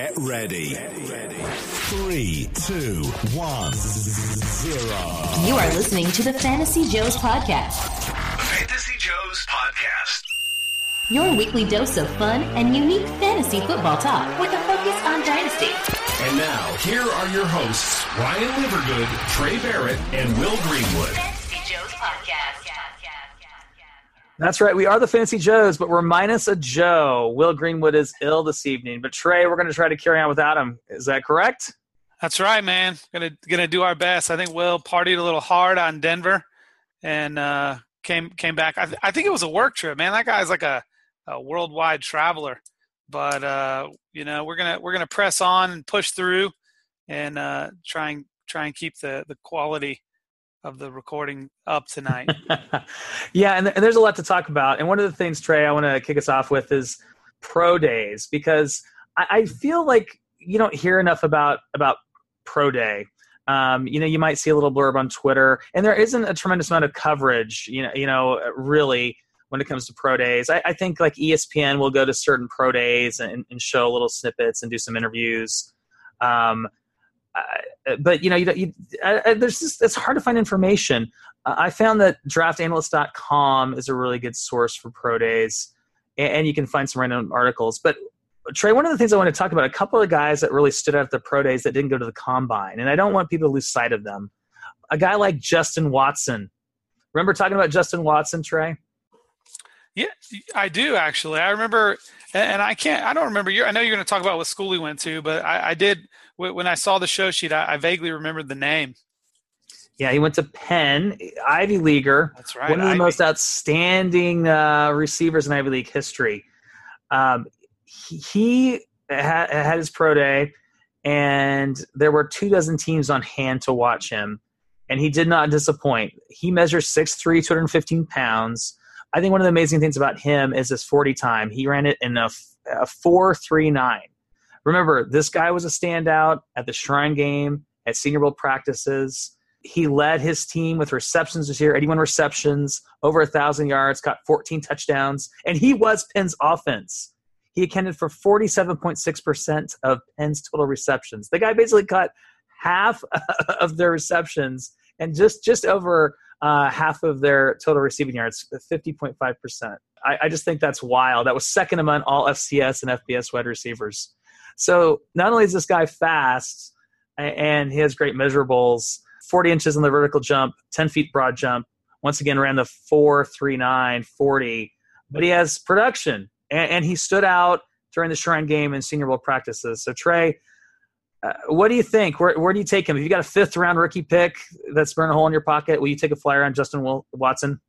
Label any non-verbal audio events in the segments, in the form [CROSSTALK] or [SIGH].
Get ready. Three, two, one, zero. You are listening to the Fantasy Joes podcast, Fantasy Joe's podcast. your weekly dose of fun and unique fantasy football talk with a focus on dynasty. And now, here are your hosts, Ryan Livergood, Trey Barrett, and Will Greenwood. That's right. We are the Fancy Joes, but we're minus a Joe. Will Greenwood is ill this evening, but Trey, we're going to try to carry on without him. Is that correct? That's right, man. Gonna gonna do our best. I think Will partied a little hard on Denver, and uh, came came back. I, th- I think it was a work trip, man. That guy's like a, a worldwide traveler. But uh, you know, we're gonna we're gonna press on and push through, and uh, try and try and keep the the quality of the recording up tonight. [LAUGHS] yeah, and, th- and there's a lot to talk about. And one of the things, Trey, I want to kick us off with is pro days because I, I feel like you don't hear enough about about pro day. Um, you know, you might see a little blurb on Twitter, and there isn't a tremendous amount of coverage. You know, you know, really when it comes to pro days. I, I think like ESPN will go to certain pro days and, and show little snippets and do some interviews. Um, uh, but you know, you, you uh, uh, there's just, it's hard to find information. Uh, I found that draftanalyst.com is a really good source for pro days, and, and you can find some random articles. But Trey, one of the things I want to talk about, a couple of guys that really stood out at the pro days that didn't go to the combine, and I don't want people to lose sight of them. A guy like Justin Watson. Remember talking about Justin Watson, Trey? Yeah, I do actually. I remember, and I can't. I don't remember. I know you're going to talk about what school he went to, but I, I did when I saw the show sheet. I, I vaguely remembered the name. Yeah, he went to Penn, Ivy Leaguer. That's right. one of the Ivy. most outstanding uh, receivers in Ivy League history. Um, he he had, had his pro day, and there were two dozen teams on hand to watch him, and he did not disappoint. He measures 6'3", 215 pounds. I think one of the amazing things about him is his 40 time. He ran it in a, a 4.39. Remember, this guy was a standout at the Shrine Game, at Senior Bowl practices. He led his team with receptions this year, 81 receptions, over a 1,000 yards, got 14 touchdowns, and he was Penn's offense. He accounted for 47.6% of Penn's total receptions. The guy basically cut half [LAUGHS] of their receptions and just, just over uh, half of their total receiving yards, 50.5%. I, I just think that's wild. That was second among all FCS and FBS wide receivers. So not only is this guy fast and he has great measurables, 40 inches on the vertical jump, 10 feet broad jump. Once again, ran the 4, 3, 9, 40, but he has production and, and he stood out during the Shrine game and Senior Bowl practices. So Trey, uh, what do you think? Where, where do you take him? If you got a fifth round rookie pick that's burning a hole in your pocket, will you take a flyer on Justin Watson?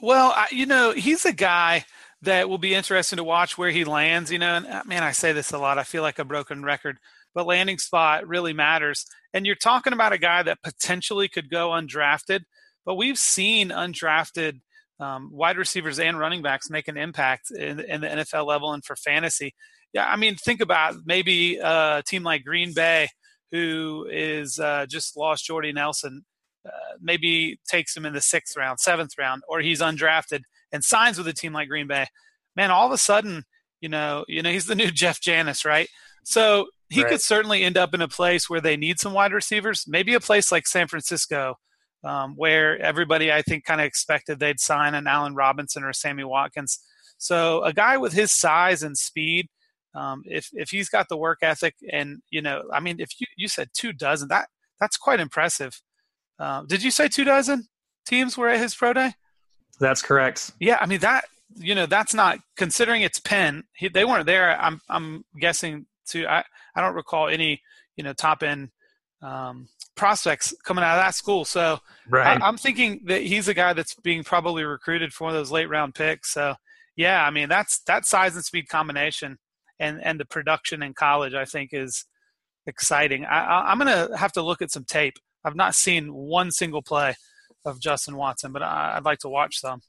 Well, I, you know, he's a guy that will be interesting to watch where he lands. You know, and uh, man, I say this a lot. I feel like a broken record, but landing spot really matters. And you're talking about a guy that potentially could go undrafted, but we've seen undrafted um, wide receivers and running backs make an impact in, in the NFL level and for fantasy. Yeah, I mean, think about maybe a team like Green Bay, who is uh, just lost Jordy Nelson uh, maybe takes him in the sixth round, seventh round, or he's undrafted and signs with a team like Green Bay, man, all of a sudden, you know, you know, he's the new [LAUGHS] Jeff Janis, right? So he Right. could certainly end up in a place where they need some wide receivers, maybe a place like San Francisco, um, where everybody I think kind of expected they'd sign an Allen Robinson or a Sammy Watkins. So a guy with his size and speed, um, if if he's got the work ethic, and you know, I mean, if you you said two dozen, that that's quite impressive. Um, did you say two dozen teams were at his pro day? That's correct. Yeah, I mean that you know that's not considering it's Penn. He, they weren't there. I'm I'm guessing to I I don't recall any you know top end um, prospects coming out of that school. So Right. I, I'm thinking that he's a guy that's being probably recruited for one of those late round picks. So yeah, I mean that's that size and speed combination and and the production in college I think is exciting. I, I, I'm gonna have to look at some tape. I've not seen one single play of Justin Watson, but I, I'd like to watch some.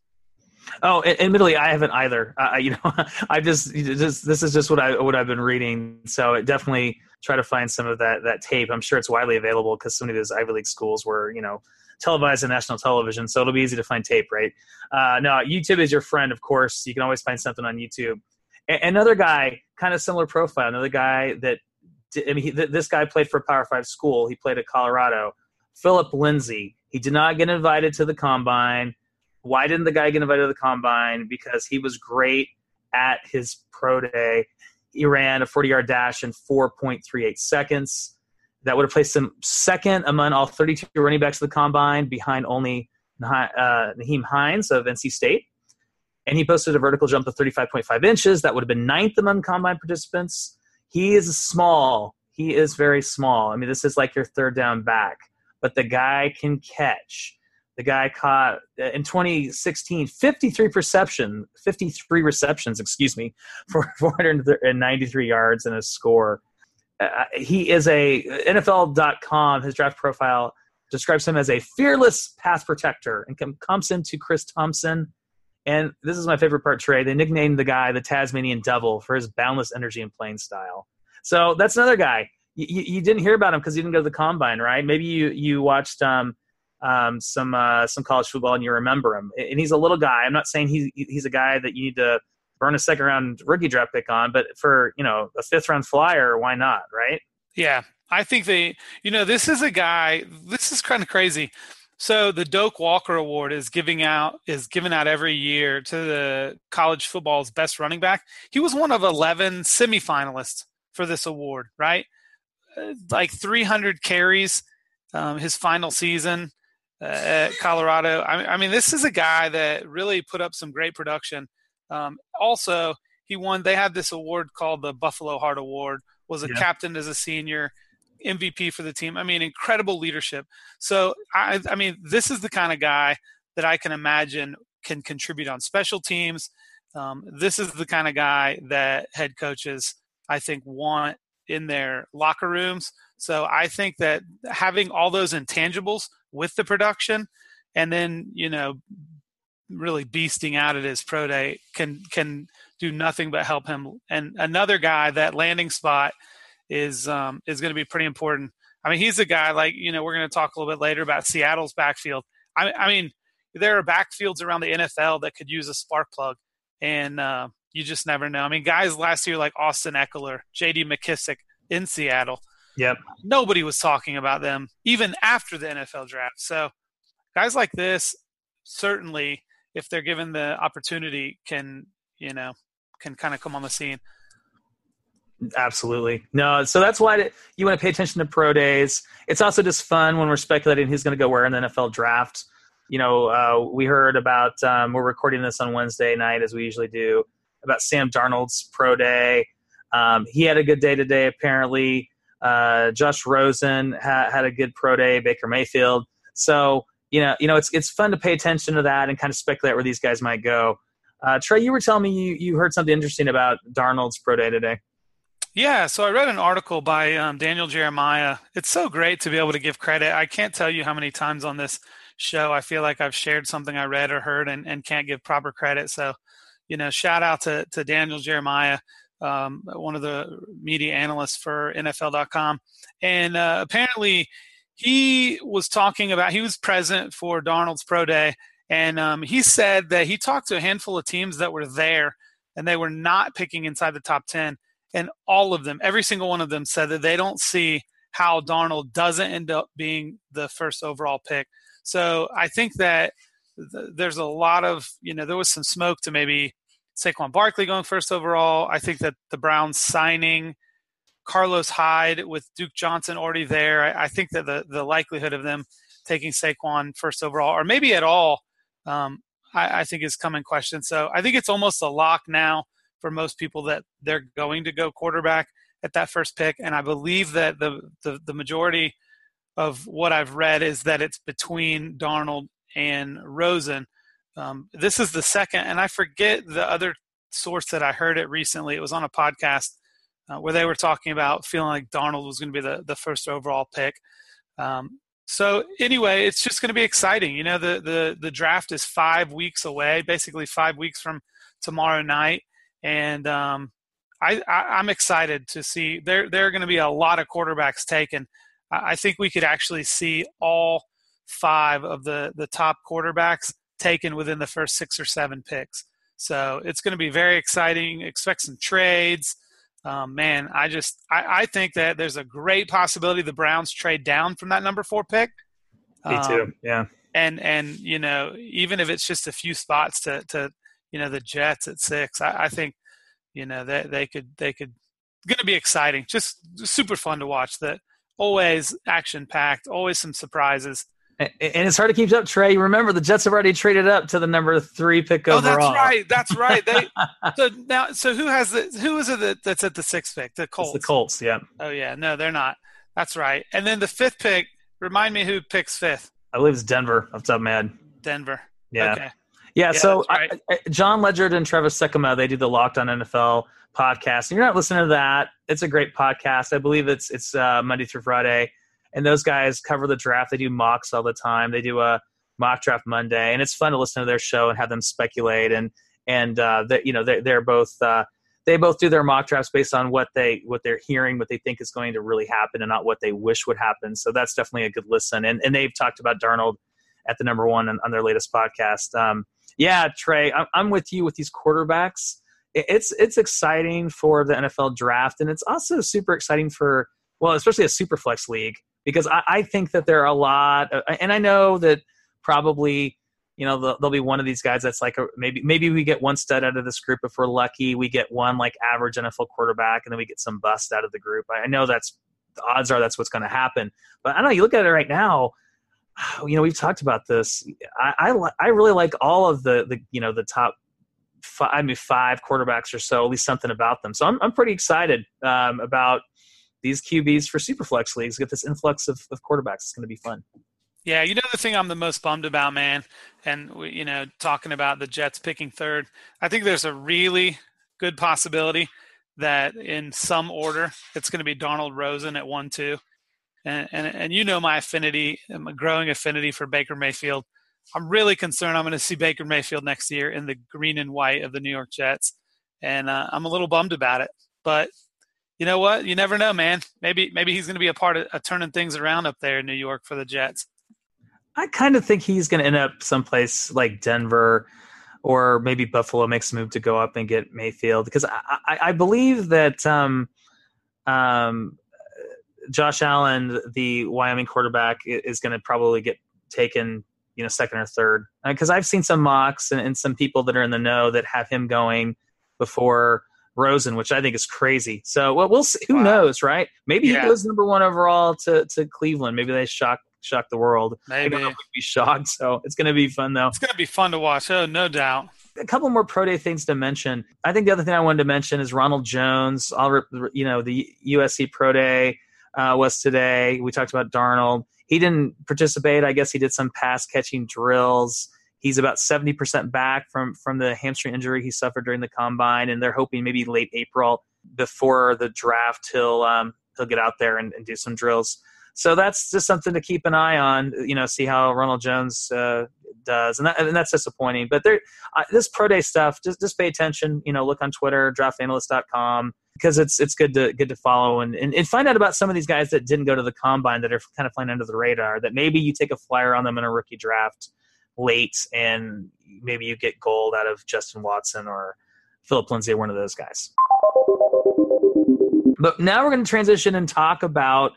Oh, admittedly, I haven't either. Uh, you know, [LAUGHS] I just, just this is just what I what I've been reading. So it definitely try to find some of that that tape. I'm sure it's widely available because so many of those Ivy League schools were you know televised on national television, so it'll be easy to find tape, right? Uh, no, YouTube is your friend, of course. You can always find something on YouTube. another guy, kind of similar profile. Another guy that I mean, he, this guy played for a Power Five school. He played at Colorado. Phillip Lindsay. He did not get invited to the combine. Why didn't the guy get invited to the combine? Because he was great at his pro day. He ran a 40 yard dash in 4.38 seconds. That would have placed him second among all 32 running backs of the combine, behind only uh, Nyheim Hines of NC State. And he posted a vertical jump of 35.5 inches. That would have been ninth among combine participants. He is small. He is very small. I mean, this is like your third down back, but the guy can catch. The guy caught uh, in 2016 53 reception, 53 receptions, excuse me, [LAUGHS] for 493 yards and a score. Uh, uh he is a NFL.com. His draft profile describes him as a fearless pass protector and comes into Chris Thompson. And this is my favorite part, Trey. They nicknamed the guy the Tasmanian Devil for his boundless energy and playing style. So that's another guy. You, you didn't hear about him because he didn't go to the combine, right? Maybe you you watched um, um, some uh, some college football and you remember him. And he's a little guy. I'm not saying he's he's a guy that you need to burn a second round rookie draft pick on, but for you know a fifth round flyer, why not, right? Yeah, I think they. You know, this is a guy. This is kind of crazy. So the Doak Walker Award is giving out is given out every year to the college football's best running back. He was one of eleven semifinalists for this award, right? Like 300 carries um, his final season uh, at Colorado. I, I, mean, this is a guy that really put up some great production. Um, also, he won. They had this award called the Buffalo Heart Award. Was a yeah. captain as a senior. MVP for the team. I mean, incredible leadership. So, I, I mean, this is the kind of guy that I can imagine can contribute on special teams. Um, this is the kind of guy that head coaches, I think, want in their locker rooms. So I think that having all those intangibles with the production and then, you know, really beasting out at his pro day can can do nothing but help him. And another guy that landing spot is um, is going to be pretty important. I mean, he's a guy like you know we're going to talk a little bit later about Seattle's backfield. I, I mean, there are backfields around the NFL that could use a spark plug, and uh, you just never know. I mean, guys last year like Austin Ekeler, J.D. McKissic in Seattle. Yep. Nobody was talking about them even after the NFL draft. So guys like this certainly, if they're given the opportunity, can you know can kind of come on the scene. Absolutely. No, so that's why you want to pay attention to pro days. It's also just fun when we're speculating who's going to go where in the NFL draft. You know, uh, we heard about, um, we're recording this on Wednesday night, as we usually do, about Sam Darnold's pro day. Um, he had a good day today, apparently. Uh, Josh Rosen ha- had a good pro day, Baker Mayfield. So, you know, you know, it's, it's fun to pay attention to that and kind of speculate where these guys might go. Uh, Trey, you were telling me you, you heard something interesting about Darnold's pro day today. Yeah, so I read an article by um, Daniel Jeremiah. It's so great to be able to give credit. I can't tell you how many times on this show I feel like I've shared something I read or heard and, and can't give proper credit. So, you know, shout out to, to Daniel Jeremiah, um, one of the media analysts for NFL.com. And uh, apparently, he was talking about, he was present for Darnold's Pro Day. And um, he said that he talked to a handful of teams that were there and they were not picking inside the top 10 and all of them, every single one of them said that they don't see how Darnold doesn't end up being the first overall pick. So I think that th- there's a lot of, you know, there was some smoke to maybe Saquon Barkley going first overall. I think that the Browns signing Carlos Hyde with Duke Johnson already there, I, I think that the, the likelihood of them taking Saquon first overall, or maybe at all, um, I, I think is come in question. So I think it's almost a lock now for most people that they're going to go quarterback at that first pick. And I believe that the, the, the majority of what I've read is that it's between Darnold and Rosen. Um, this is the second, and I forget the other source that I heard it recently. It was on a podcast uh, where they were talking about feeling like Darnold was going to be the, the first overall pick. Um, so anyway, it's just going to be exciting. You know, the, the, the draft is five weeks away, basically five weeks from tomorrow night and um, I, I, am excited to see there. There are going to be a lot of quarterbacks taken. I, I think we could actually see all five of the the top quarterbacks taken within the first six or seven picks. So it's going to be very exciting. Expect some trades. Um, man, I just I, I, think that there's a great possibility the Browns trade down from that number four pick. Me too. Um, yeah. And and you know even if it's just a few spots to to you know the Jets at six, I, I think you know they they could they could going to be exciting. Just super fun to watch. That always action packed, always some surprises. And it's hard to keep up, Trey. Remember, the Jets have already traded up to the number three pick oh, overall. Oh, that's right. That's right. They [LAUGHS] so now. So who has the? Who is it that, that's at the sixth pick? The Colts. It's the Colts. Yeah. Oh yeah. No, they're not. That's right. And then the fifth pick. Remind me who picks fifth. I believe it's Denver. Off the top of my head. Denver. Yeah. Okay. Yeah. yeah so right. I, I, Jon Ledyard and Travis Sikkema, they do the Locked On NFL podcast. And you're not listening to that. It's a great podcast. I believe it's it's uh, Monday through Friday and those guys cover the draft. They do mocks all the time. They do a mock draft Monday, and it's fun to listen to their show and have them speculate. And and uh, that you know they're, they're both uh, they both do their mock drafts based on what they what they're hearing, what they think is going to really happen, and not what they wish would happen. So that's definitely a good listen. And and they've talked about Darnold at the number one on, on their latest podcast. Um, yeah, Trey, I'm, I'm with you with these quarterbacks. It's it's exciting for the NFL draft, and it's also super exciting for well, especially a super flex league because I, I think that there are a lot, and I know that probably you know there'll be one of these guys that's like a, maybe maybe we get one stud out of this group. If we're lucky we get one like average nfl quarterback and then we get some bust out of the group. I know that's the odds are that's what's going to happen. But i know you look at it right now [SIGHS] you know we've talked about this. I i, I really like all of the the you know the top five, I mean five quarterbacks or so at least something about them. So i'm, I'm pretty excited um, about these QBs for Superflex leagues get this influx of, of quarterbacks. It's going to be fun. Yeah, you know the thing I'm the most bummed about, man, and you know talking about the Jets picking third. I think there's a really good possibility that in some order it's going to be Darnold Rosen at one two, and and and you know my affinity, my growing affinity for Baker Mayfield. I'm really concerned I'm going to see Baker Mayfield next year in the green and white of the New York Jets, and uh, I'm a little bummed about it. But you know what? You never know, man. Maybe maybe he's going to be a part of, of turning things around up there in New York for the Jets. I kind of think he's going to end up someplace like Denver or maybe Buffalo makes a move to go up and get Mayfield because I, I, I believe that um, um, Josh Allen, the Wyoming quarterback, is going to probably get taken, you know, second or third. Because uh, I've seen some mocks and, and, some people that are in the know that have him going before Rosen, which I think is crazy. So well, we'll see. Who wow. knows, right? Maybe yeah. he goes number one overall to, to Cleveland. Maybe they shock shock the world. Maybe be shocked. So it's going to be fun though. It's going to be fun to watch. Oh, no doubt. A couple more pro day things to mention. I think the other thing I wanted to mention is Ronald Jones. I'll you know the USC pro day uh, was today. We talked about Darnold. He didn't participate. I guess he did some pass catching drills. He's about 70% back from, from the hamstring injury he suffered during the combine, and they're hoping maybe late April before the draft he'll um, he'll get out there and, and, do some drills. So that's just something to keep an eye on. You know, see how Ronald Jones uh, does, and, that, and, that's disappointing. But there, uh, this pro day stuff, just just pay attention. You know, look on Twitter, draftanalyst.com, because it's it's good to good to follow and, and, and find out about some of these guys that didn't go to the combine that are kind of flying under the radar. That maybe you take a flyer on them in a rookie draft late and maybe you get gold out of Justin Watson or Phillip Lindsay, one of those guys. But now we're going to transition and talk about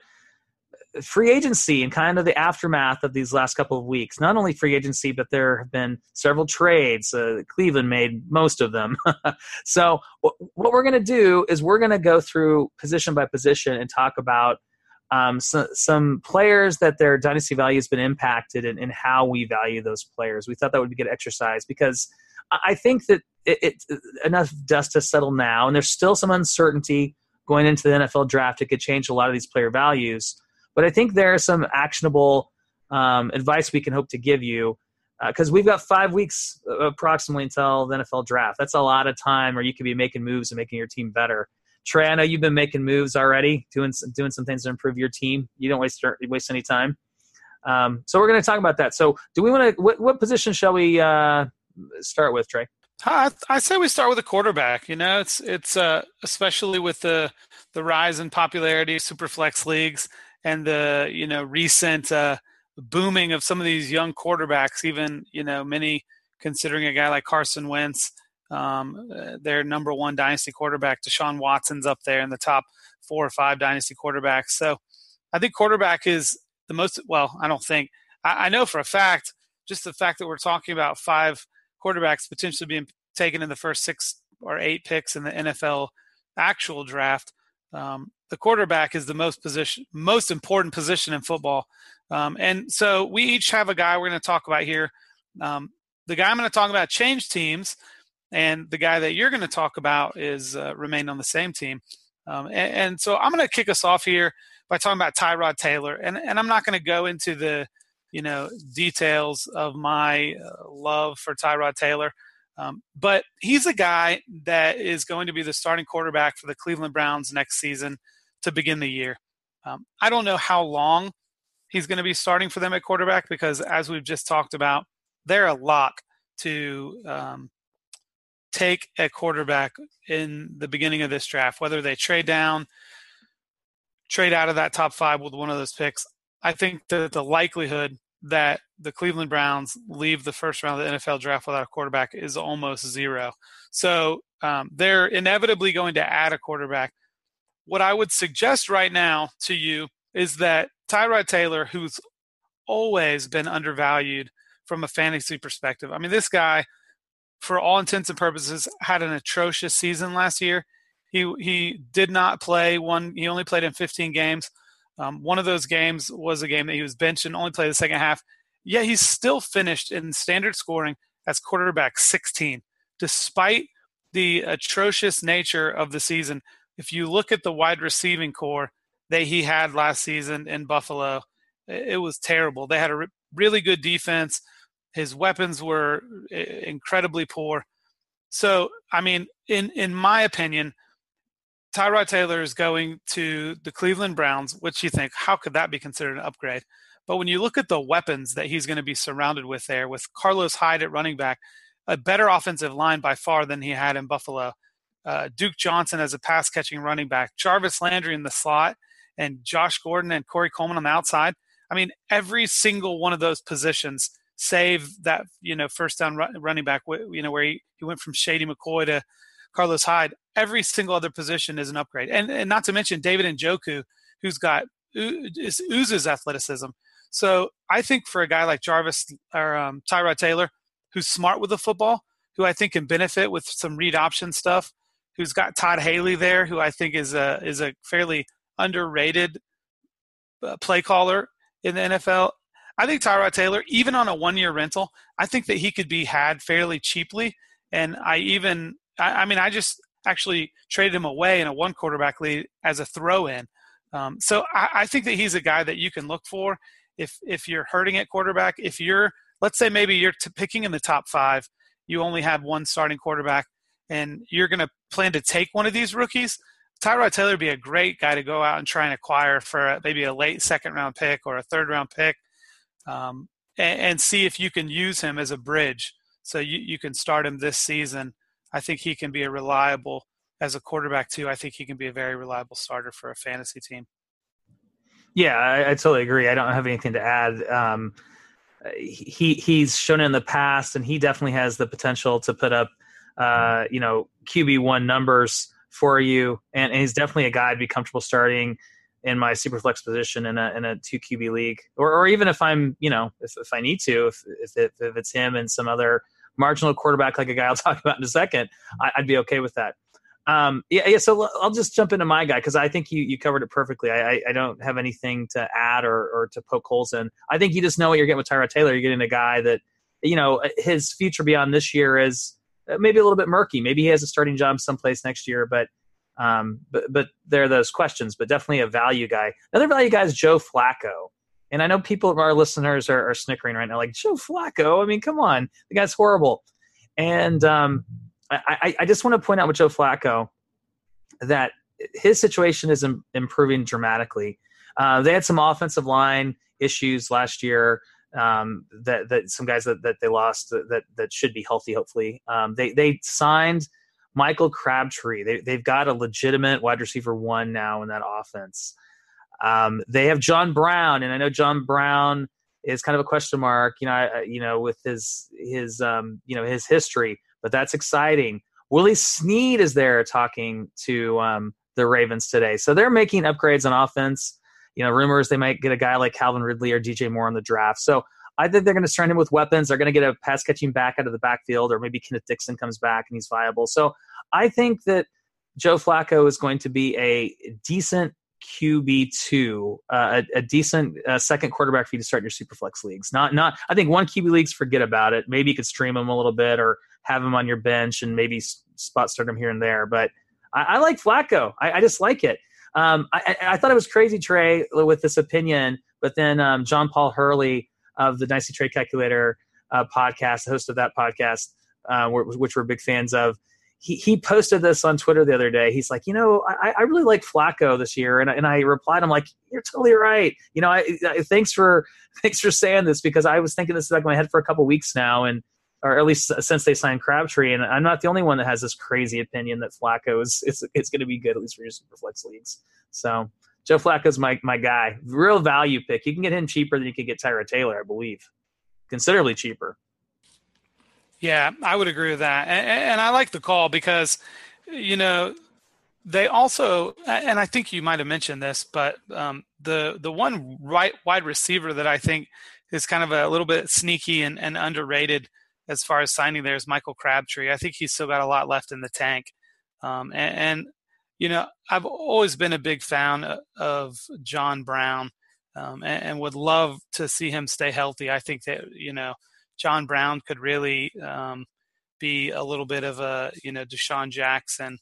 free agency and kind of the aftermath of these last couple of weeks. Not only free agency, but there have been several trades. Uh, Cleveland made most of them. [LAUGHS] so, what we're going to do is we're going to go through position by position and talk about um, so, some players that their dynasty value has been impacted in, how we value those players. We thought that would be good exercise because I think that it, it, enough dust has settled now, and there's still some uncertainty going into the NFL draft. It could change a lot of these player values, but I think there is some actionable um, advice we can hope to give you because uh, we've got five weeks uh, approximately until the NFL draft. That's a lot of time where you could be making moves and making your team better. Trey, I know you've been making moves already, doing doing some things to improve your team. You don't waste waste any time. Um, so we're going to talk about that. So, do we want to? What, what, position shall we uh, start with, Trey? I, I say we start with a quarterback. You know, it's it's uh, especially with the the rise in popularity of superflex leagues and the you know recent uh, booming of some of these young quarterbacks. Even you know many considering a guy like Carson Wentz Um, uh, their number one dynasty quarterback, Deshaun Watson's up there in the top four or five dynasty quarterbacks. So I think quarterback is the most, well, I don't think, I, I know for a fact, just the fact that we're talking about five quarterbacks potentially being taken in the first six or eight picks in the NFL actual draft. Um, the quarterback is the most position, most important position in football. Um, and so we each have a guy we're going to talk about here. Um, the guy I'm going to talk about changed teams, and the guy that you're going to talk about is uh, remained on the same team. Um, and, and, so I'm going to kick us off here by talking about Tyrod Taylor, and and I'm not going to go into the you know details of my uh, love for Tyrod Taylor. Um, but he's a guy that is going to be the starting quarterback for the Cleveland Browns next season to begin the year. Um, I don't know how long he's going to be starting for them at quarterback because, as we've just talked about, they're a lock to um, take a quarterback in the beginning of this draft, whether they trade down, trade out of that top five with one of those picks. I think that the likelihood that the Cleveland Browns leave the first round of the NFL draft without a quarterback is almost zero. So um, they're inevitably going to add a quarterback. What I would suggest right now to you is that Tyrod Taylor, who's always been undervalued from a fantasy perspective. I mean, this guy, for all intents and purposes, had an atrocious season last year. He he did not play one. He only played in 15 games. Um, one of those games was a game that he was benched and only played the second half. Yet he's still finished in standard scoring as quarterback 16, despite the atrocious nature of the season. If you look at the wide receiving corps that he had last season in Buffalo, it was terrible. They had a re- really good defense. His weapons were incredibly poor. So, I mean, in in my opinion, Tyrod Taylor is going to the Cleveland Browns, which you think, how could that be considered an upgrade? But when you look at the weapons that he's going to be surrounded with there, with Carlos Hyde at running back, a better offensive line by far than he had in Buffalo, uh, Duke Johnson as a pass catching running back, Jarvis Landry in the slot, and Josh Gordon and Corey Coleman on the outside. I mean, every single one of those positions, save that you know first down running back, you know where he, he went from Shady McCoy to Carlos Hyde, every single other position is an upgrade. And, and not to mention David Njoku, who's got oozes athleticism. So I think for a guy like Jarvis or um, Tyrod Taylor, who's smart with the football, who I think can benefit with some read option stuff, who's got Todd Haley there, who I think is a is a fairly underrated uh, play caller in the NFL. I think Tyrod Taylor, even on a one year rental, I think that he could be had fairly cheaply. And I even I, I, mean, I just actually traded him away in a one quarterback lead as a throw in. Um, so I, I, think that he's a guy that you can look for if if you're hurting at quarterback. If you're, let's say, maybe you're t- picking in the top five, you only have one starting quarterback, and you're going to plan to take one of these rookies. Tyrod Taylor would be a great guy to go out and try and acquire for a, maybe a late second round pick or a third round pick, um, and, and, see if you can use him as a bridge. So you, you can start him this season I think he can be a reliable as a quarterback too. I think he can be a very reliable starter for a fantasy team. Yeah, I, I totally agree. I don't have anything to add. Um, he he's shown in the past, and he definitely has the potential to put up, uh, you know, QB one numbers for you, and, and, he's definitely a guy I'd be comfortable starting in my super flex position in a in a two QB league, or or even if I'm, you know, if, if I need to, if if, it, if it's him and some other marginal quarterback like a guy I'll [LAUGHS] talk about in a second, I, would be okay with that. Um, yeah, yeah. So I'll just jump into my guy because I think you you covered it perfectly. I, I, I don't have anything to add or, or to poke holes in. I think you just know what you're getting with Tyrod Taylor. You're getting a guy that you know his future beyond this year is uh, maybe a little bit murky. Maybe he has a starting job someplace next year, but um, but but there are those questions. But definitely a value guy. Another value guy is Joe Flacco. And I know people of our listeners are, are snickering right now, like Joe Flacco. I mean, come on, the guy's horrible. And um, I, I, just want to point out with Joe Flacco that his situation is Im- improving dramatically. Uh, they had some offensive line issues last year. Um, that that some guys that, that they lost that, that, should be healthy. Hopefully, um, they they signed Michael Crabtree. They they've got a legitimate wide receiver one now in that offense. Um, they have John Brown, and I know John Brown is kind of a question mark, you know, you know, with his his um, you know his history. but that's exciting. Willie Snead is there talking to um, the Ravens today. So they're making upgrades on offense. You know, rumors they might get a guy like Calvin Ridley or DJ Moore in the draft. So I think they're going to surround him with weapons. They're going to get a pass catching back out of the backfield, or maybe Kenneth Dixon comes back and he's viable. So I think that Joe Flacco is going to be a decent QB two, uh, a, a, decent uh, second quarterback for you to start in your superflex leagues. Not not. I think one QB leagues, forget about it. Maybe you could stream him a little bit or have him on your bench and maybe spot start him here and there. But I, I like Flacco. I, I, just like it. Um, I, I, thought it was crazy, Trey, with this opinion. But then um, John Paul Hurley of the Dynasty Trade Calculator uh, podcast, the host of that podcast, uh, which we're big fans of, he, he posted this on Twitter the other day. He's like, you know, I, I really like Flacco this year, and, and I replied, I'm like, you're totally right. You know, I, I, thanks for [LAUGHS] thanks for saying this because I was thinking this back in my head for a couple weeks now, and or at least since they signed Crabtree, and I'm not the only one that has this crazy opinion that Flacco is it's, it's going to be good at least for your superflex leagues. So Joe Flacco's my my guy, real value pick. You can get him cheaper than you can get Tyrod Taylor, I believe, considerably cheaper. Yeah, I would agree with that, and, and I like the call because, you know, they also, and I think you might have mentioned this, but um, the the one right wide receiver that I think is kind of a little bit sneaky and, and underrated as far as signing there is Michael Crabtree. I think he's still got a lot left in the tank, um, and, and, you know I've always been a big fan of John Brown, um, and, and would love to see him stay healthy. I think that you know John Brown could really um, be a little bit of a you know DeSean Jackson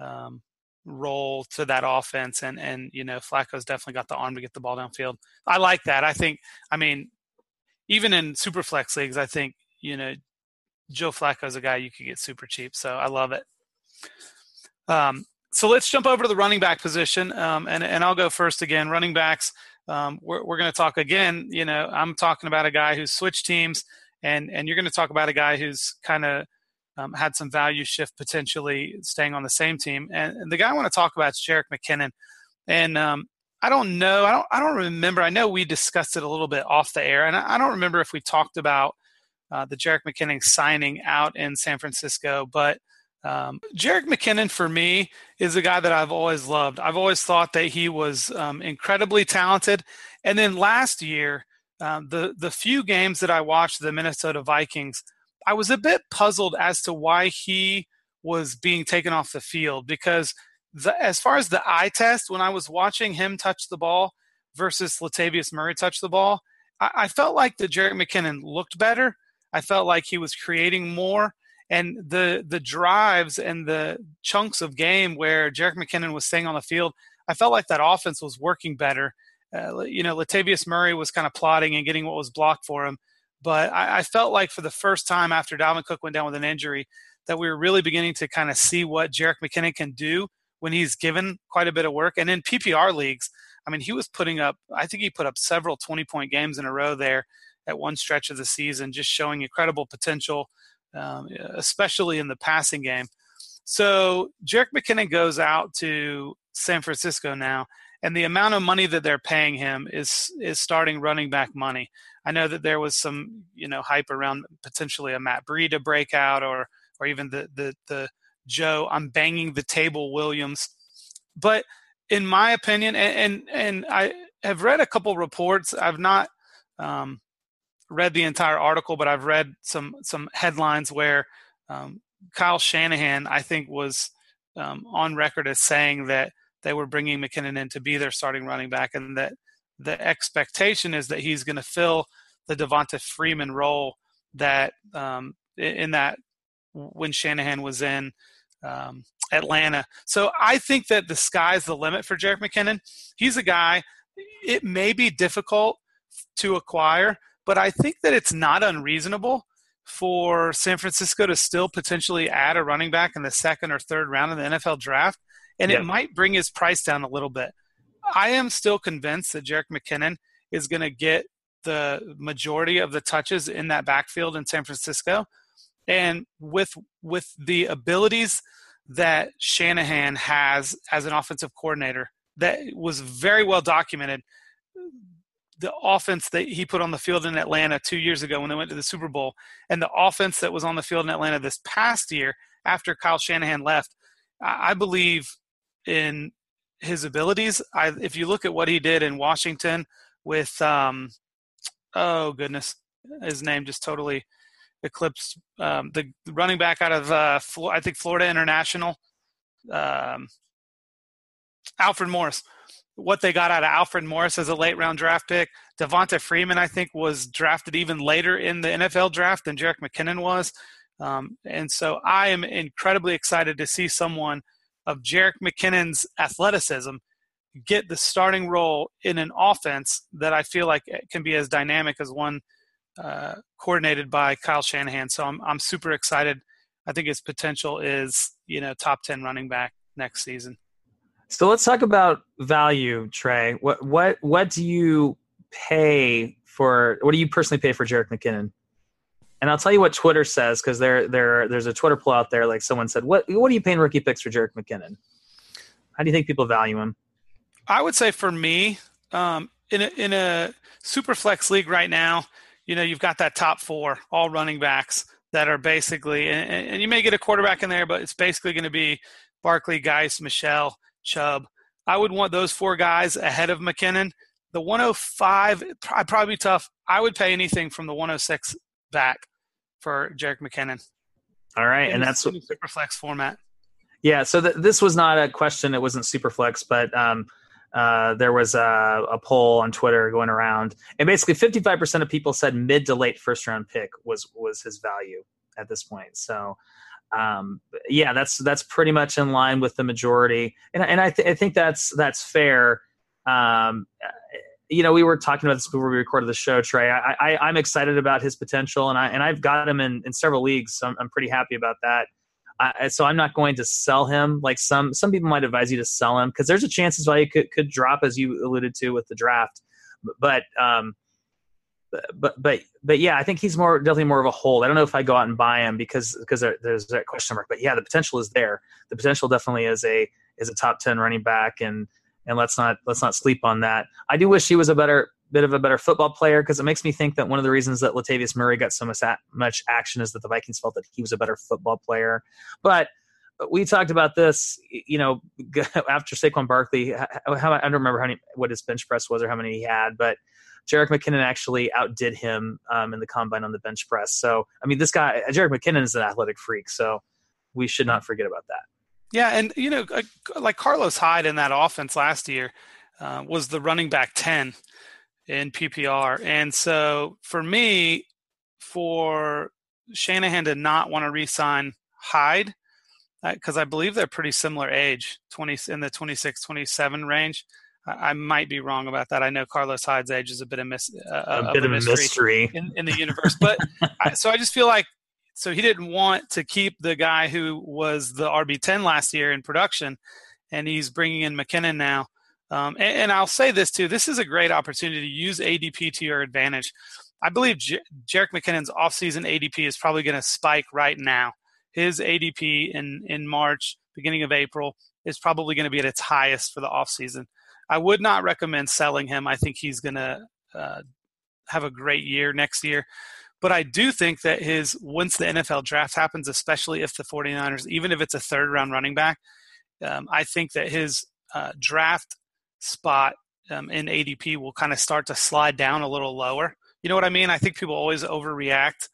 um, role to that offense, and and you know Flacco's definitely got the arm to get the ball downfield. I like that. I think. I mean, even in super flex leagues, I think you know Joe Flacco's a guy you could get super cheap. So I love it. Um, so let's jump over to the running back position, um, and and I'll go first again. Running backs. Um, we're we're going to talk again. You know, I'm talking about a guy who's switched teams and and you're going to talk about a guy who's kind of um, had some value shift potentially staying on the same team. And, and the guy I want to talk about is Jerick McKinnon. And um, I don't know, I don't, I don't remember. I know we discussed it a little bit off the air, and I, I don't remember if we talked about uh, the Jerick McKinnon signing out in San Francisco, but. Um, Jerick McKinnon for me is a guy that I've always loved. I've always thought that he was um, incredibly talented. And then last year, um, the the few games that I watched the Minnesota Vikings, I was a bit puzzled as to why he was being taken off the field because the, as far as the eye test, when I was watching him touch the ball versus Latavius Murray touch the ball, I, I felt like the Jerick McKinnon looked better. I felt like he was creating more, and the the drives and the chunks of game where Jerick McKinnon was staying on the field, I felt like that offense was working better uh, you know, Latavius Murray was kind of plotting and getting what was blocked for him. But I, I, felt like for the first time after Dalvin Cook went down with an injury, that we were really beginning to kind of see what Jerick McKinnon can do when he's given quite a bit of work. And in PPR leagues, I mean, he was putting up, I think he put up several 20 point games in a row there at one stretch of the season, just showing incredible potential, um, especially in the passing game. So Jerick McKinnon goes out to San Francisco now and the amount of money that they're paying him is is starting running back money. I know that there was some you know hype around potentially a Matt Breida breakout or or even the the the Joe I'm banging the table Williams, but in my opinion, and and, and I have read a couple reports. I've not um, read the entire article, but I've read some some headlines where um, Kyle Shanahan I think was um, on record as saying that they were bringing McKinnon in to be their starting running back, and that the expectation is that he's going to fill the Devonta Freeman role that um, in that when Shanahan was in um, Atlanta. So I think that the sky's the limit for Jerick McKinnon. He's a guy. It may be difficult to acquire, but I think that it's not unreasonable for San Francisco to still potentially add a running back in the second or third round of the NFL draft and yeah. it might bring his price down a little bit. I am still convinced that Jerick McKinnon is going to get the majority of the touches in that backfield in San Francisco, and with with the abilities that Shanahan has as an offensive coordinator, that was very well documented. The offense that he put on the field in Atlanta two years ago when they went to the Super Bowl, and the offense that was on the field in Atlanta this past year after Kyle Shanahan left, I believe in his abilities. I, if you look at what he did in Washington with, um, oh goodness, his name just totally eclipsed um, the running back out of uh, I think Florida International, um, Alfred Morris. What they got out of Alfred Morris as a late round draft pick. Devonta Freeman, I think, was drafted even later in the NFL draft than Jerick McKinnon was. Um, and so I am incredibly excited to see someone of Jerick McKinnon's athleticism get the starting role in an offense that I feel like can be as dynamic as one uh, coordinated by Kyle Shanahan. So I'm I'm super excited. I think his potential is you know top ten running back next season. So let's talk about value, Trey. What what what do you pay for? What do you personally pay for Jerick McKinnon? And I'll tell you what Twitter says because there, there, there's a Twitter poll out there. Like someone said, "What, what are you paying rookie picks for Jerick McKinnon? How do you think people value him?" I would say for me, um, in a, in a super flex league right now, you know, you've got that top four, all running backs that are basically, and, and you may get a quarterback in there, but it's basically going to be Barkley, Guice, Michel, Chubb. I would want those four guys ahead of McKinnon. The 105, I'd probably be tough. I would pay anything from the 106 back for Jerick McKinnon. All right, and that's super flex format. Yeah, so th- this was not a question. It wasn't super flex, but um, uh, there was a, a, poll on Twitter going around, and basically 55% of people said mid to late first round pick was was his value at this point. So, um, yeah, that's that's pretty much in line with the majority, and and I, th- I think that's that's fair. Um, you know, we were talking about this before we recorded the show, Trey. I, I, am excited about his potential, and I and I've got him in, in several leagues, so I'm, I'm pretty happy about that. I, so I'm not going to sell him like some some people might advise you to sell him because there's a chance his value could could drop as you alluded to with the draft. But um, but but but yeah, I think he's more definitely more of a hold. I don't know if I go out and buy him because because there, there's that question mark. But yeah, the potential is there. The potential definitely is a is a top ten running back and and let's not let's not sleep on that. I do wish he was a better bit of a better football player because it makes me think that one of the reasons that Latavius Murray got so much much action is that the Vikings felt that he was a better football player. But we talked about this, you know, [LAUGHS] after Saquon Barkley. How, I don't remember how many, what his bench press was or how many he had, but Jerick McKinnon actually outdid him um, in the combine on the bench press. So, I mean, this guy, Jerick McKinnon, is an athletic freak. So, we should not forget about that. Yeah, and you know, like Carlos Hyde in that offense last year uh, was the running back ten in PPR, and so for me, for Shanahan to not want to re-sign Hyde because uh, I believe they're pretty similar age, twenty in the 26, 27 range. I, might be wrong about that. I know Carlos Hyde's age is a bit of, mis- uh, a, a bit of a mystery, mystery. In, in, the universe, but [LAUGHS] I, so I just feel like so he didn't want to keep the guy who was the RB10 last year in production, and he's bringing in McKinnon now. Um, and, and, I'll say this too: this is a great opportunity to use ADP to your advantage. I believe J- Jerick McKinnon's offseason ADP is probably going to spike right now. His ADP in in March, beginning of April, is probably going to be at its highest for the offseason. I would not recommend selling him. I think he's going to uh, have a great year next year. But I do think that his once the NFL draft happens, especially if the 49ers, even if it's a third round running back, um, I think that his uh, draft spot um, in ADP will kind of start to slide down a little lower. You know what I mean? I think people always overreact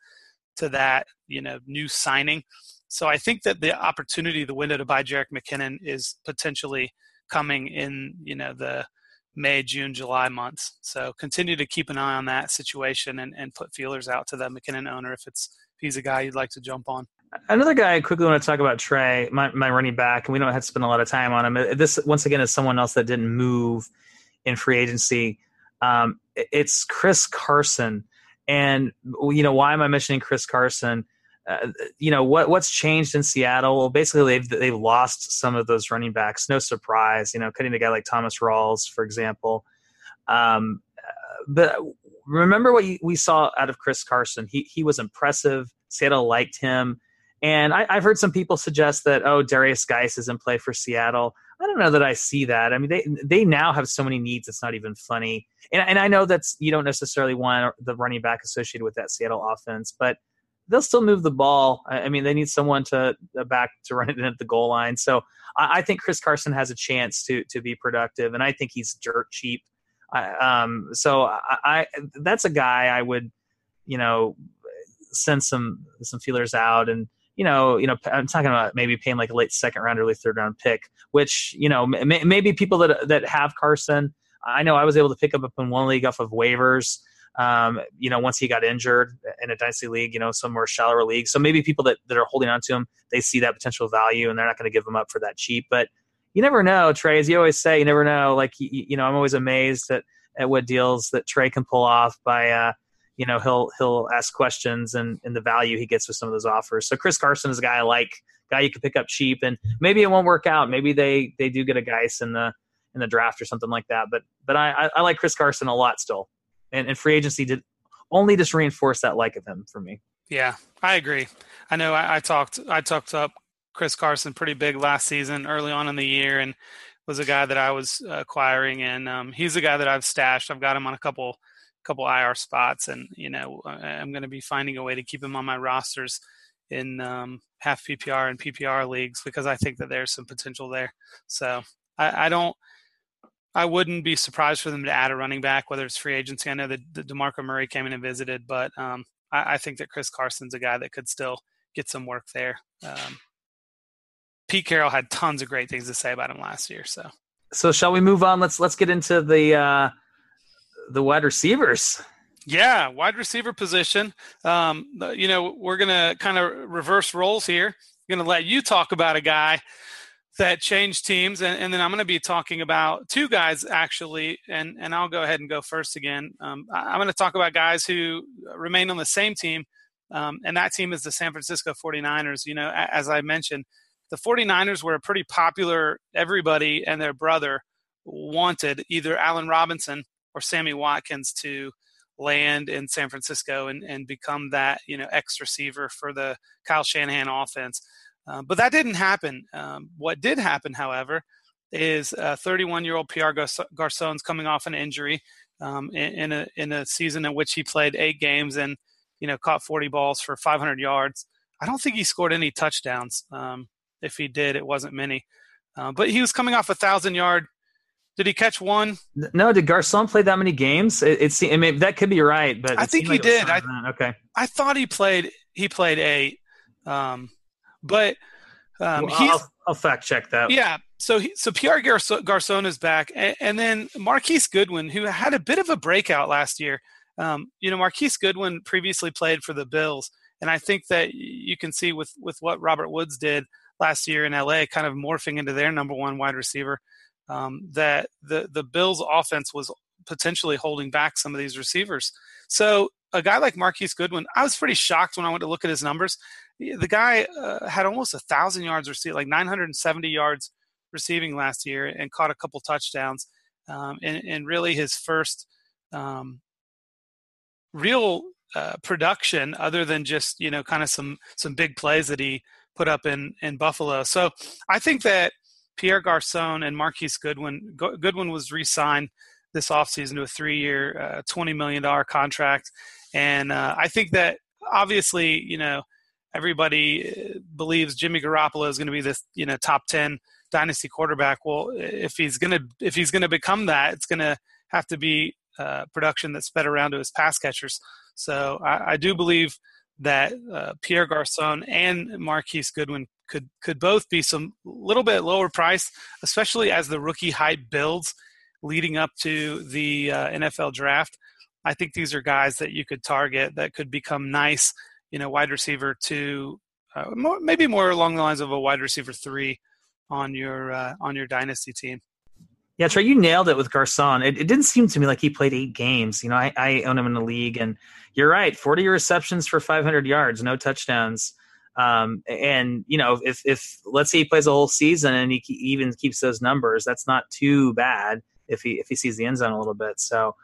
to that, you know, new signing. So I think that the opportunity, the window to buy Jerick McKinnon is potentially coming in, you know, the May, June, July months. So continue to keep an eye on that situation and, and put feelers out to the McKinnon owner if it's if he's a guy you'd like to jump on. Another guy I quickly want to talk about Trey, my, my running back, and we don't have to spend a lot of time on him. This once again is someone else that didn't move in free agency. Um, it's Chris Carson, and you know why am I mentioning Chris Carson? Uh, you know what what's changed in Seattle? Well, basically they've they've lost some of those running backs. No surprise, you know, cutting a guy like Thomas Rawls, for example. Um, but remember what we saw out of Chris Carson. He he was impressive. Seattle liked him, and I, have heard some people suggest that oh Derrius Guice is in play for Seattle. I don't know that I see that. I mean, they they now have so many needs. It's not even funny. And and I know that's you don't necessarily want the running back associated with that Seattle offense, but they'll still move the ball. I mean, they need someone to back to [LAUGHS] run it in at the goal line. So I, think Chris Carson has a chance to to be productive, and I think he's dirt cheap. I, um, so I, I that's a guy I would, you know, send some some feelers out and you know, you know, I'm talking about maybe paying like a late second round, early third round pick, which you know, may, maybe people that that have Carson. I know I was able to pick up in one league off of waivers. Um, you know, once he got injured in a dynasty league, you know, some more shallower league. So maybe people that, that are holding on to him, they see that potential value and they're not going to give him up for that cheap. But you never know, Trey. As you always say, you never know. Like you, you know, I'm always amazed at at what deals that Trey can pull off by uh, you know he'll he'll ask questions and, and the value he gets with some of those offers. So Chris Carson is a guy I like, guy you can pick up cheap, and maybe it won't work out. Maybe they they do get a Guice in the in the draft or something like that. But but I I like Chris Carson a lot still, and, and free agency did only just reinforce that like of him for me. Yeah, I agree. I know I, I talked I talked up Chris Carson pretty big last season, early on in the year, and was a guy that I was acquiring, and um, he's a guy that I've stashed. I've got him on a couple couple IR spots, and you know I'm going to be finding a way to keep him on my rosters in um, half PPR and PPR leagues because I think that there's some potential there. So I, I, don't, I wouldn't be surprised for them to add a running back, whether it's free agency. I know that Demarco Murray came in and visited, but um, I, I, think that Chris Carson's a guy that could still get some work there. Um, Pete Carroll had tons of great things to say about him last year. So, so shall we move on? Let's let's get into the. Uh the wide receivers. Yeah, wide receiver position. Um, you know, we're gonna kind of reverse roles here. I'm gonna let you talk about a guy that changed teams, and, and then I'm gonna be talking about two guys actually, and and I'll go ahead and go first again. Um, I'm gonna talk about guys who remain on the same team, um, and that team is the San Francisco 49ers. You know, as I mentioned, the 49ers were a pretty popular. Everybody and their brother wanted either Allen Robinson or Sammy Watkins to land in San Francisco and, and become that you know X receiver for the Kyle Shanahan offense. Uh, but that didn't happen. Um, what did happen, however, is 31 year old Pierre Garcon's coming off an injury um, in, in, a in a season in which he played eight games and you know caught 40 balls for 500 yards. I don't think he scored any touchdowns. Um, if he did, it wasn't many. Uh, but he was coming off a thousand yard did he catch one? No. Did Garcon play that many games? It, it I mean, that could be right, but I think he like did. I, okay. I thought he played. He played eight, um, but um, well, I'll, I'll, fact check that. Yeah. So he, so Pierre Garcon is back, and, and, then Marquise Goodwin, who had a bit of a breakout last year. Um, you know, Marquise Goodwin previously played for the Bills, and I think that you can see with with what Robert Woods did last year in LA, kind of morphing into their number one wide receiver um, that the the Bills' offense was potentially holding back some of these receivers. So a guy like Marquise Goodwin, I was pretty shocked when I went to look at his numbers. The guy uh, had almost a thousand yards receiving, like 970 yards receiving last year, and caught a couple touchdowns. Um, and, and, really, his first um, real uh, production, other than just you know kind of some some big plays that he put up in in Buffalo. So I think that Pierre Garcon and Marquise Goodwin. Goodwin was re-signed this offseason to a three-year, uh, $20 million contract. And uh, I think that obviously, you know, everybody uh, believes Jimmy Garoppolo is going to be this, you know, top 10 dynasty quarterback. Well, if he's going to, if he's going to become that, it's going to have to be uh, production that's fed around to his pass catchers. So I, I do believe that uh, Pierre Garcon and Marquise Goodwin could could both be some little bit lower price, especially as the rookie hype builds leading up to the uh, NFL draft. I think these are guys that you could target that could become nice, you know, wide receiver two, uh, more, maybe more along the lines of a wide receiver three on your uh, on your dynasty team. Yeah, Trey, you nailed it with Garcon. It, it, didn't seem to me like he played eight games. You know, I, I own him in the league, and you're right, 40 receptions for 500 yards, no touchdowns. Um, and you know, if if let's say he plays a whole season and he even keeps those numbers, that's not too bad if he if he sees the end zone a little bit. So,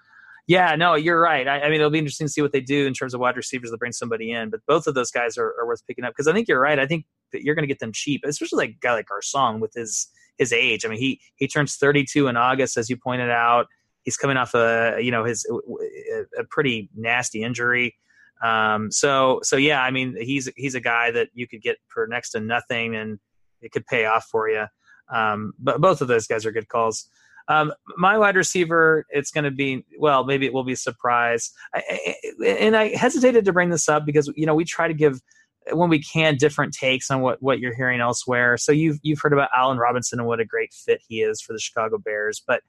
yeah, no, you're right. I, I mean, it'll be interesting to see what they do in terms of wide receivers to bring somebody in. But both of those guys are, are worth picking up because I think you're right. I think that you're going to get them cheap, especially like a guy like Garcon with his his age. I mean, he he turns 32 in August, as you pointed out. He's coming off a you know his a pretty nasty injury. Um, so so yeah, I mean, he's he's a guy that you could get for next to nothing, and it could pay off for you. Um, but both of those guys are good calls. Um, my wide receiver, it's going to be well, maybe it will be a surprise. I, I, and I hesitated to bring this up because you know we try to give when we can different takes on what what you're hearing elsewhere. So you've you've heard about Allen Robinson and what a great fit he is for the Chicago Bears, but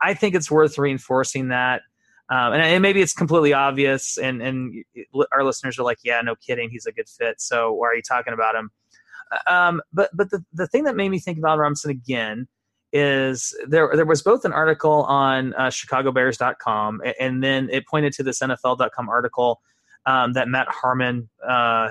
I think it's worth reinforcing that. Um, and, and, maybe it's completely obvious, and and our listeners are like, yeah, no kidding, he's a good fit. So why are you talking about him? Um, but but the the thing that made me think of about Robinson again is there there was both an article on uh, chicagobears.com and then it pointed to this nfl.com article um, that matt harmon uh,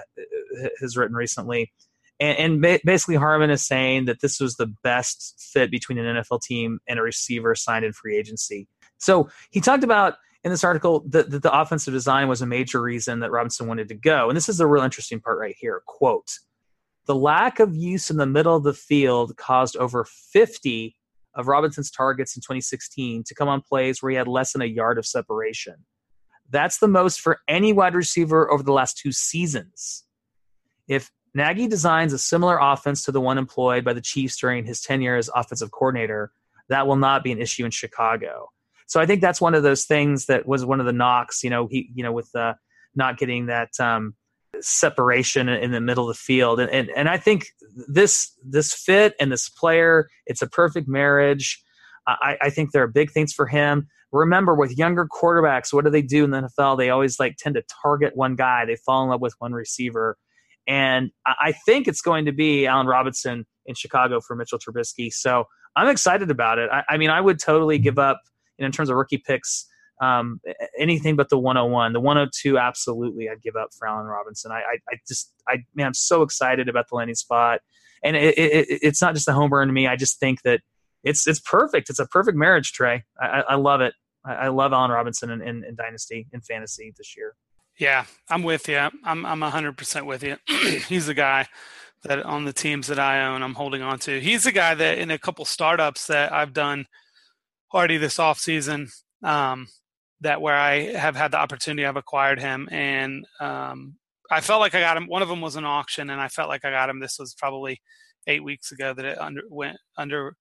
has written recently. And, and ba- basically harmon is saying that this was the best fit between an nfl team and a receiver signed in free agency. So he talked about in this article that, that the offensive design was a major reason that robinson wanted to go. And this is the real interesting part right here. Quote the lack of use in the middle of the field caused over 50 of Robinson's targets in 2016 to come on plays where he had less than a yard of separation. That's the most for any wide receiver over the last two seasons. If Nagy designs a similar offense to the one employed by the Chiefs during his tenure as offensive coordinator, that will not be an issue in Chicago. So I think that's one of those things that was one of the knocks, you know, he, you know, with uh, not getting that um, separation in the middle of the field. And, and, and I think this, this fit and this player, it's a perfect marriage. I, I think there are big things for him. Remember, with younger quarterbacks, what do they do in the NFL? They always like tend to target one guy. They fall in love with one receiver. And I think it's going to be Allen Robinson in Chicago for Mitchell Trubisky. So I'm excited about it. I, I mean, I would totally give up you know, in terms of rookie picks um, anything but the 101. The 102, absolutely, I'd give up for Allen Robinson. I, I, I just, I man, I'm so excited about the landing spot, and it, it, it's not just a home run to me. I just think that it's it's perfect. It's a perfect marriage, Trey. I, I love it. I, love Allen Robinson in, in, in Dynasty in fantasy this year. Yeah, I'm with you. I'm I'm 100% with you. [CLEARS THROAT] He's the guy that on the teams that I own, I'm holding on to. He's the guy that in a couple startups that I've done already this off season, um, that where I have had the opportunity, I've acquired him, and um, I felt like I got him. One of them was an auction, and I felt like I got him. This was probably eight weeks ago that it under went under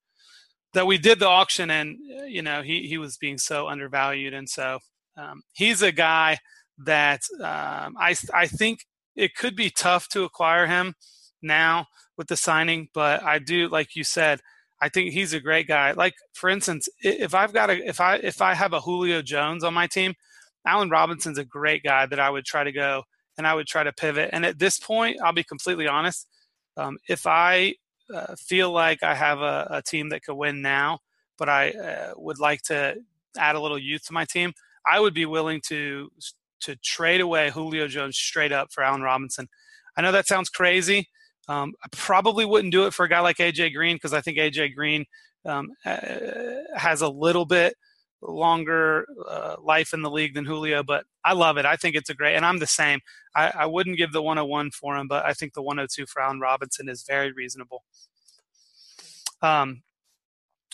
that we did the auction, and you know he he was being so undervalued, and so um, he's a guy that um, I I think it could be tough to acquire him now with the signing, but I do like you said. I think he's a great guy. Like for instance, if I've got a if I if I have a Julio Jones on my team, Allen Robinson's a great guy that I would try to go and I would try to pivot. And at this point, I'll be completely honest. Um, if I uh, feel like I have a, a, team that could win now, but I uh, would like to add a little youth to my team, I would be willing to to trade away Julio Jones straight up for Allen Robinson. I know that sounds crazy, um, I probably wouldn't do it for a guy like AJ Green because I think AJ Green um, has a little bit longer uh, life in the league than Julio, but I love it. I think it's a great, and I'm the same. I, I wouldn't give the 101 for him, but I think the 102 for Allen Robinson is very reasonable. Um,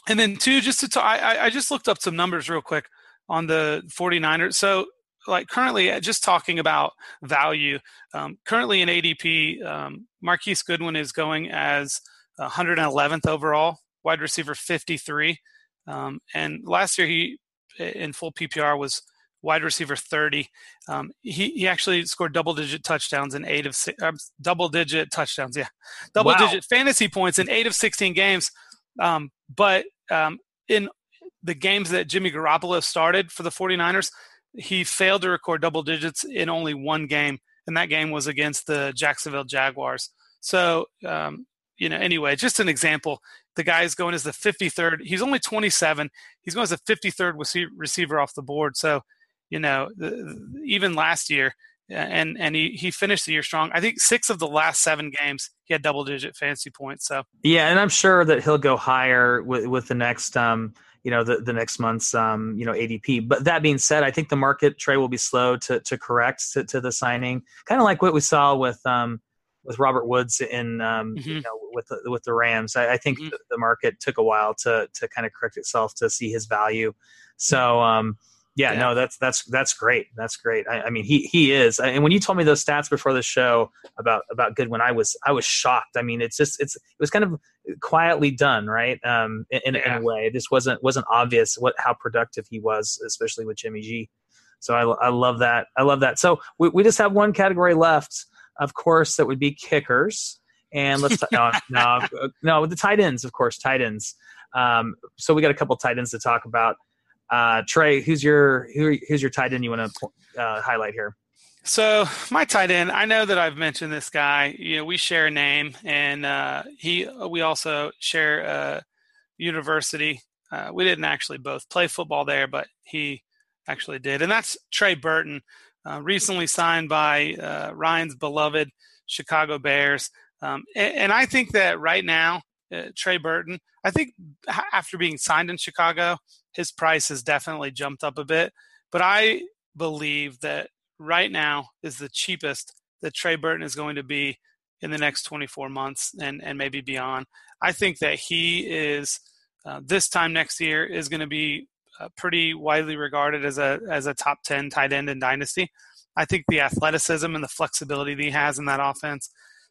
and then two, just to talk, I, I just looked up some numbers real quick on the 49ers. So like currently uh, just talking about value um, currently in adp um, marquise goodwin is going as 111th overall wide receiver 53 um, and last year he in full ppr was wide receiver 30 um, he, he actually scored double digit touchdowns in eight of six, uh, double digit touchdowns yeah. Double wow. digit fantasy points in eight of 16 games. Um, but um, in the games that jimmy garoppolo started for the 49ers he failed to record double digits in only one game, and that game was against the Jacksonville Jaguars. So, um, you know, anyway, just an example. The guy is going as the 53rd. He's only 27. He's going as the 53rd receiver off the board. So, you know, even last year, and and he, he finished the year strong. I think six of the last seven games he had double digit fantasy points. So yeah, and I'm sure that he'll go higher with with the next um you know the, the next month's um, you know ADP. But that being said, I think the market trade will be slow to to correct to, to the signing, kind of like what we saw with um, with Robert Woods in um, Mhm. you know with the, with the Rams. I, I think Mhm. the, the market took a while to to kind of correct itself to see his value. So um, yeah, Yeah. no, that's that's that's great. That's great. I, I mean, he he is. And when you told me those stats before the show about about Goodwin, I was I was shocked. I mean, it's just it's it was kind of quietly done, right? Um, in, in, in a way, this wasn't wasn't obvious what how productive he was, especially with Jimmy G. So I, I love that. I love that. So we, we just have one category left, of course, that would be kickers. And let's [LAUGHS] no, no, no, the tight ends, of course, tight ends. Um, so we got a couple tight ends to talk about. Uh, Trey, who's your who, who's your tight end you want to uh, highlight here? So my tight end, I know that I've mentioned this guy. You know, we share a name, and uh, he we also share a university. Uh, we didn't actually both play football there, but he actually did, and that's Trey Burton, uh, recently signed by uh, Ryan's beloved Chicago Bears. Um, and, and I think that right now, uh, Trey Burton, I think after being signed in Chicago, his price has definitely jumped up a bit. But I believe that right now is the cheapest that Trey Burton is going to be in the next 24 months and, and maybe beyond. I think that he is uh, this time next year is going to be uh, pretty widely regarded as a as a top 10 tight end in dynasty. I think the athleticism and the flexibility that he has in that offense,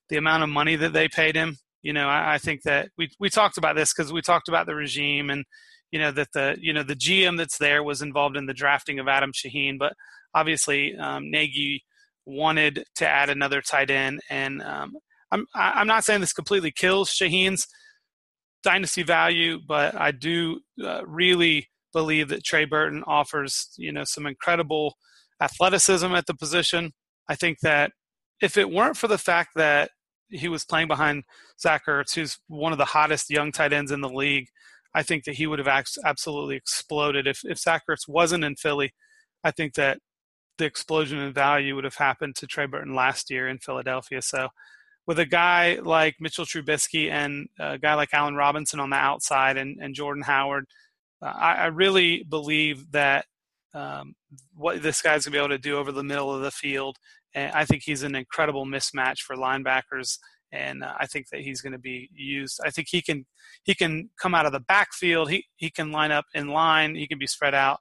the amount of money that they paid him, you know, I, I think that we we talked about this because we talked about the regime and you know that the you know the GM that's there was involved in the drafting of Adam Shaheen, but obviously um, Nagy wanted to add another tight end, and um, I'm I'm not saying this completely kills Shaheen's dynasty value, but I do uh, really believe that Trey Burton offers you know some incredible athleticism at the position. I think that if it weren't for the fact that he was playing behind Zach Ertz, who's one of the hottest young tight ends in the league, I think that he would have absolutely exploded. If if Ertz wasn't in Philly, I think that the explosion in value would have happened to Trey Burton last year in Philadelphia. So, with a guy like Mitchell Trubisky and a guy like Allen Robinson on the outside and, and Jordan Howard, uh, I, I really believe that um, what this guy's going to be able to do over the middle of the field. And I think he's an incredible mismatch for linebackers. And uh, I think that he's going to be used. I think he can he can come out of the backfield. He he can line up in line. He can be spread out.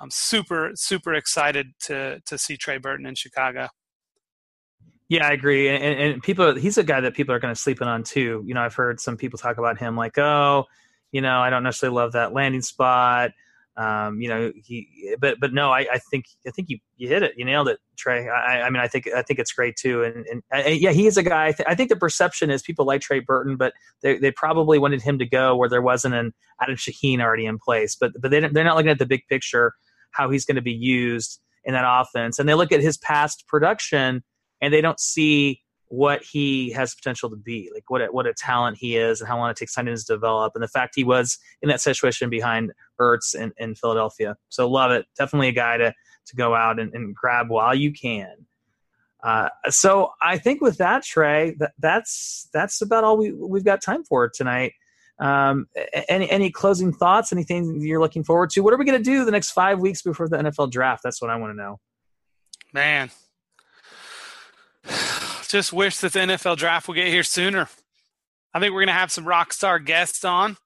I'm super super excited to to see Trey Burton in Chicago. Yeah, I agree. And, and, people, he's a guy that people are kind of sleeping on too. You know, I've heard some people talk about him like, oh, you know, I don't necessarily love that landing spot. Um, you know, he, but but no, I, I think I think you you hit it, you nailed it, Trey. I, I mean, I think I think it's great too, and and yeah, he is a guy. I, th- I think the perception is people like Trey Burton, but they they probably wanted him to go where there wasn't an Adam Shaheen already in place, but but they they're not looking at the big picture, how he's going to be used in that offense, and they look at his past production and they don't see what he has potential to be, like what a, what a talent he is, and how long it takes time to develop, and the fact he was in that situation behind Ertz in, in Philadelphia. So love it. Definitely a guy to to go out and, and grab while you can. Uh, so I think with that, Trey, that, that's that's about all we we've got time for tonight. Um, any any closing thoughts? Anything you're looking forward to? What are we going to do the next five weeks before the NFL draft? That's what I want to know. Man, just wish that the NFL draft will get here sooner. I think we're going to have some rock star guests on,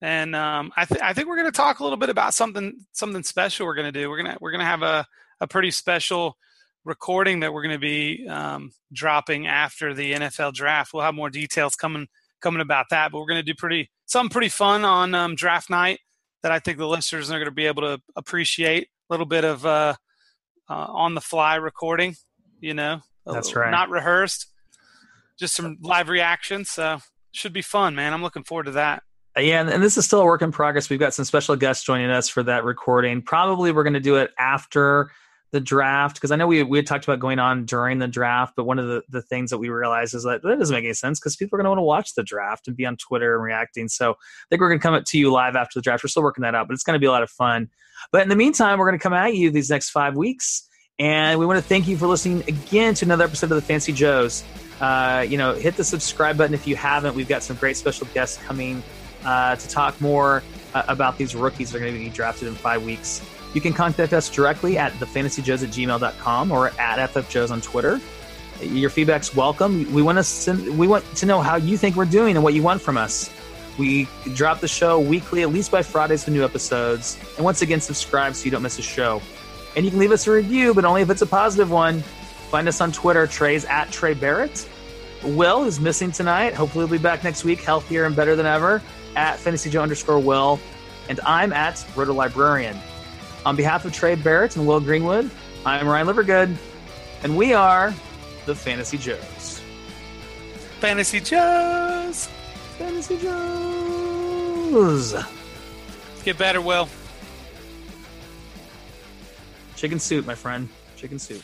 and um, I, th- I think we're going to talk a little bit about something something special. We're going to do. We're gonna we're going to have a a pretty special recording that we're going to be um, dropping after the NFL draft. We'll have more details coming coming about that, but we're going to do pretty something pretty fun on um, draft night that I think the listeners are going to be able to appreciate. A little bit of uh, uh, on the fly recording, you know, That's uh, right. not rehearsed, just some live reactions. So should be fun, man. I'm looking forward to that. Uh, Yeah, and, this is still a work in progress. We've got some special guests joining us for that recording. Probably we're going to do it after the draft because I know we we had talked about going on during the draft, but one of the, the things that we realized is that that doesn't make any sense because people are going to want to watch the draft and be on Twitter and reacting. So I think we're going to come up to you live after the draft. We're still working that out, but it's going to be a lot of fun. But in the meantime, we're going to come at you these next five weeks, and we want to thank you for listening again to another episode of the Fantasy Joes. Uh, you know, hit the subscribe button if you haven't. We've got some great special guests coming uh, to talk more uh, about these rookies that are going to be drafted in five weeks. You can contact us directly at thefantasyjoes at gmail.com or at ffjoes on Twitter. Your feedback's welcome. We want to send, we want to know how you think we're doing and what you want from us. We drop the show weekly, at least by Fridays with new episodes. And once again, subscribe so you don't miss a show. And you can leave us a review, but only if it's a positive one. Find us on Twitter. Trey's at Trey Barrett. Will is missing tonight. Hopefully, he'll be back next week, healthier and better than ever. At Fantasy Joe underscore Will. And I'm at Roto Librarian. On behalf of Trey Barrett and Will Greenwood, I'm Ryan Livergood, and we are the Fantasy Joes. Fantasy Joes. Fantasy Joes. Get better, Will. Chicken soup, my friend. Chicken soup.